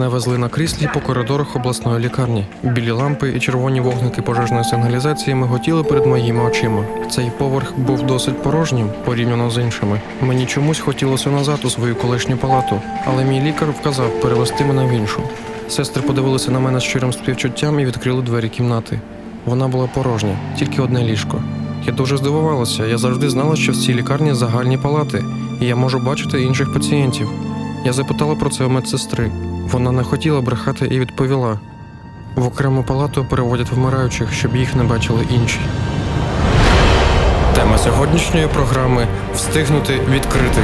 Мене везли на кріслі по коридорах обласної лікарні. Білі лампи і червоні вогники пожежної сигналізації миготіли перед моїми очима. Цей поверх був досить порожнім порівняно з іншими. Мені чомусь хотілося назад у свою колишню палату, але мій лікар вказав перевести мене в іншу. Сестри подивилися на мене з щирим співчуттям і відкрили двері кімнати. Вона була порожня, тільки одне ліжко. Я дуже здивувалася. Я завжди знала, що в цій лікарні загальні палати, і я можу бачити інших пацієнтів. Я запитала про це у медсестри. Вона не хотіла брехати і відповіла: в окрему палату переводять вмираючих, щоб їх не бачили інші. Тема сьогоднішньої програми встигнути відкрити.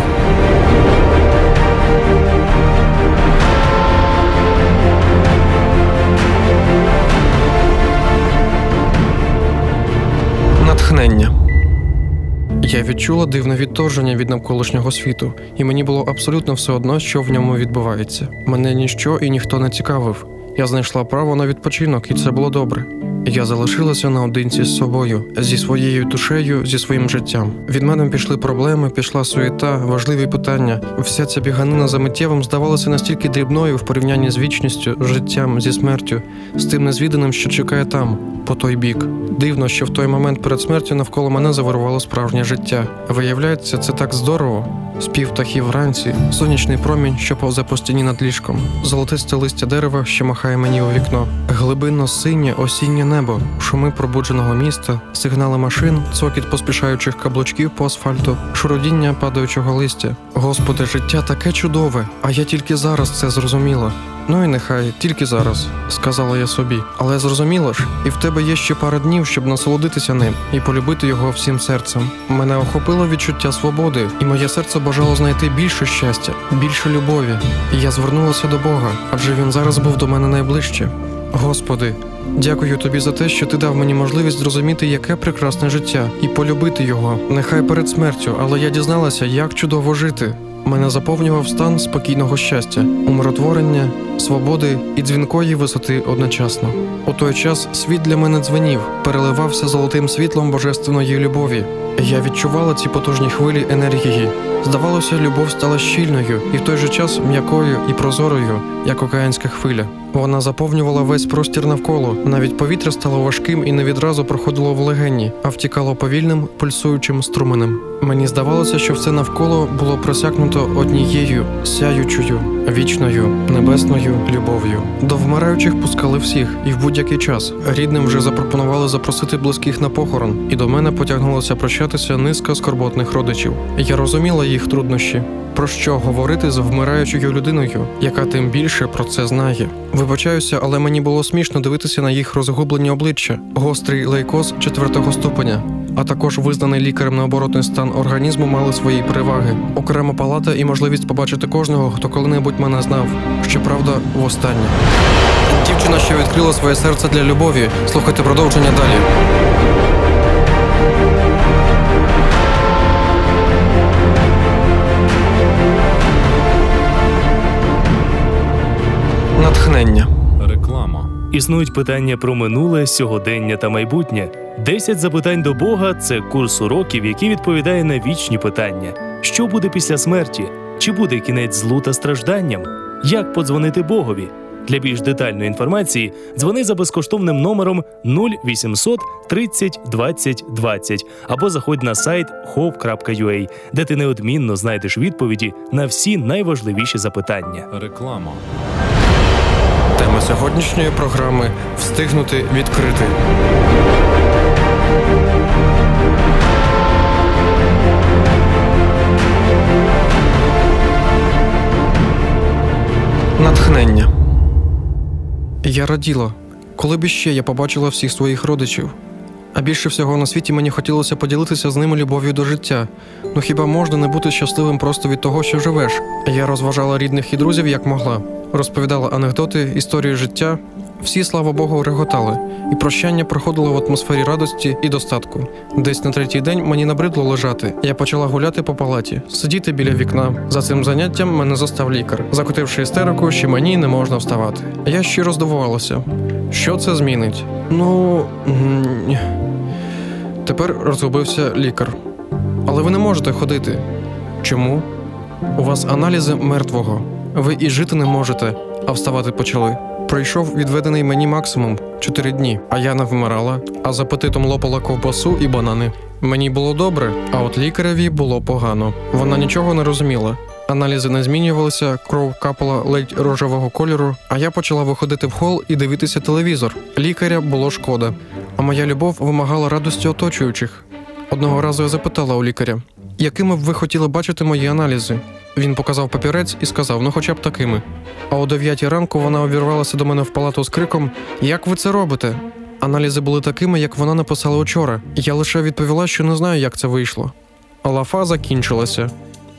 Натхнення. Я відчула дивне відторження від навколишнього світу, і мені було абсолютно все одно, що в ньому відбувається. Мене ніщо і ніхто не цікавив. Я знайшла право на відпочинок, і це було добре. Я залишилася наодинці з собою, зі своєю душею, зі своїм життям. Від мене пішли проблеми, пішла суєта, важливі питання. Вся ця біганина за миттєвим здавалася настільки дрібною в порівнянні з вічністю, життям, зі смертю, з тим незвіданим, що чекає там, по той бік. Дивно, що в той момент перед смертю навколо мене завирувало справжнє життя. Виявляється, це так здорово. Спів птахів вранці, сонячний промінь, що повзе по стіні над ліжком, золотисте листя дерева, що махає мені у вікно, глибинно синє осіннє небо, шуми пробудженого міста, сигнали машин, цокіт поспішаючих каблучків по асфальту, шуродіння падаючого листя. Господи, життя таке чудове, а я тільки зараз це зрозуміла. Ну і нехай, тільки зараз, сказала я собі. Але зрозуміло ж, і в тебе є ще пара днів, щоб насолодитися ним і полюбити його всім серцем. Мене охопило відчуття свободи, і моє серце бажало знайти більше щастя, більше любові. І я звернулася до Бога, адже він зараз був до мене найближче. Господи, дякую тобі за те, що ти дав мені можливість зрозуміти, яке прекрасне життя, і полюбити його, нехай перед смертю, але я дізналася, як чудово жити. Мене заповнював стан спокійного щастя, умиротворення, свободи і дзвінкої висоти одночасно. У той час світ для мене дзвенів, переливався золотим світлом божественної любові. Я відчувала ці потужні хвилі енергії. Здавалося, любов стала щільною і в той же час м'якою і прозорою, як океанська хвиля. Вона заповнювала весь простір навколо. Навіть повітря стало важким і не відразу проходило в легені, а втікало повільним, пульсуючим струменем. Мені здавалося, що все навколо було просякнуто однією сяючою, вічною, небесною любов'ю. До вмираючих пускали всіх, і в будь-який час рідним вже запропонували запросити близьких на похорон, і до мене потягнулося прощатися низка скорботних родичів. Я розуміла їх труднощі. Про що говорити з вмираючою людиною, яка тим більше про це знає? Вибачаюся, але мені було смішно дивитися на їх розгублені обличчя, гострий лейкоз четвертого ступеня, а також визнаний лікарем необоротний стан організму мали свої переваги. Окрема палата і можливість побачити кожного, хто коли-небудь мене знав. Щоправда, востаннє. Дівчина, що відкрила своє серце для любові. Слухайте продовження далі. Натхнення. Існують питання про минуле, сьогодення та майбутнє. 10 запитань до Бога це курс уроків, який відповідає на вічні питання: що буде після смерті? Чи буде кінець злу та стражданням? Як подзвонити Богові? Для більш детальної інформації дзвони за безкоштовним номером 0800 30 20 20 або заходь на сайт hope.ua, де ти неодмінно знайдеш відповіді на всі найважливіші запитання. Реклама. Тема сьогоднішньої програми встигнути відкрити. Натхнення. Я раділа, коли б іще я побачила всіх своїх родичів. А більше всього на світі мені хотілося поділитися з ними любов'ю до життя. Ну хіба можна не бути щасливим просто від того, що живеш? Я розважала рідних і друзів як могла, розповідала анекдоти, історію життя. Всі, слава Богу, реготали, і прощання проходило в атмосфері радості і достатку. Десь на третій день мені набридло лежати. Я почала гуляти по палаті, сидіти біля вікна. За цим заняттям мене застав лікар, закотивши істерику, що мені не можна вставати. Я щиро здивувалася. Що це змінить? Ну. Тепер розгубився лікар. Але ви не можете ходити. Чому? У вас аналізи мертвого. Ви і жити не можете, а вставати почали. Пройшов відведений мені максимум 4 дні, а я не вмирала, а з апетитом лопала ковбасу і банани. Мені було добре, а от лікареві було погано. Вона нічого не розуміла. Аналізи не змінювалися, кров капала ледь рожевого кольору, а я почала виходити в хол і дивитися телевізор. Лікаря було шкода, а моя любов вимагала радості оточуючих. Одного разу я запитала у лікаря, якими б ви хотіли бачити мої аналізи. Він показав папірець і сказав: ну хоча б такими. А о 9 ранку вона обірвалася до мене в палату з криком: Як ви це робите? Аналізи були такими, як вона написала учора. Я лише відповіла, що не знаю, як це вийшло. Лафа закінчилася.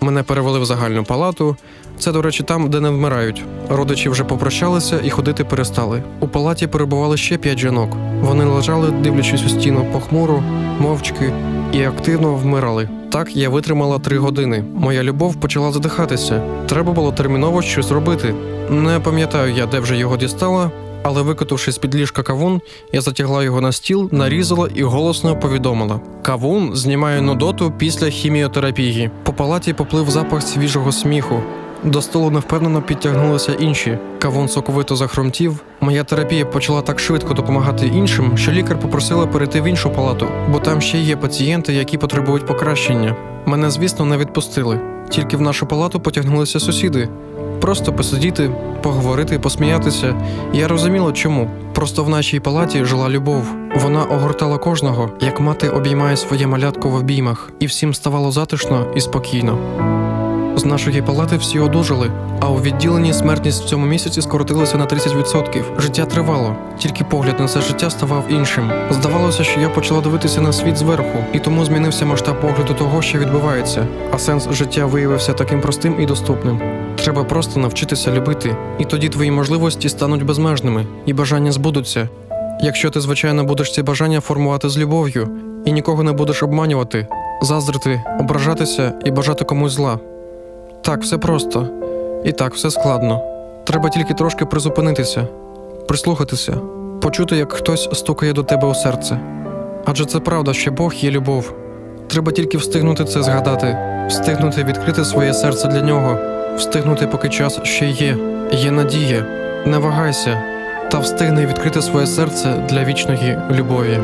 Мене перевели в загальну палату. Це, до речі, там, де не вмирають. Родичі вже попрощалися і ходити перестали. У палаті перебували ще п'ять жінок. Вони лежали, дивлячись у стіну похмуро, мовчки і активно вмирали. Так я витримала три години. Моя любов почала задихатися. Треба було терміново щось робити. Не пам'ятаю я, де вже його дістала, але викотивши з під ліжка кавун, я затягла його на стіл, нарізала і голосно повідомила: Кавун знімає нудоту після хіміотерапії. По палаті поплив запах свіжого сміху. До столу невпевнено підтягнулися інші. Кавун соковито захромтів. Моя терапія почала так швидко допомагати іншим, що лікар попросила перейти в іншу палату, бо там ще є пацієнти, які потребують покращення. Мене, звісно, не відпустили. Тільки в нашу палату потягнулися сусіди. Просто посидіти, поговорити, посміятися. Я розуміла, чому. Просто в нашій палаті жила любов. Вона огортала кожного, як мати обіймає своє малятко в обіймах, і всім ставало затишно і спокійно. З нашої палати всі одужали, а у відділенні смертність в цьому місяці скоротилася на 30%. Життя тривало, тільки погляд на це життя ставав іншим. Здавалося, що я почала дивитися на світ зверху, і тому змінився масштаб погляду того, що відбувається. А сенс життя виявився таким простим і доступним. Треба просто навчитися любити, і тоді твої можливості стануть безмежними, і бажання збудуться. Якщо ти, звичайно, будеш ці бажання формувати з любов'ю і нікого не будеш обманювати, заздрити, ображатися і бажати комусь зла. Так, все просто. І так, все складно. Треба тільки трошки призупинитися, прислухатися, почути, як хтось стукає до тебе у серце. Адже це правда, що Бог є любов. Треба тільки встигнути це згадати, встигнути відкрити своє серце для нього, встигнути, поки час ще є, є надія. Не вагайся, та встигни відкрити своє серце для вічної любові.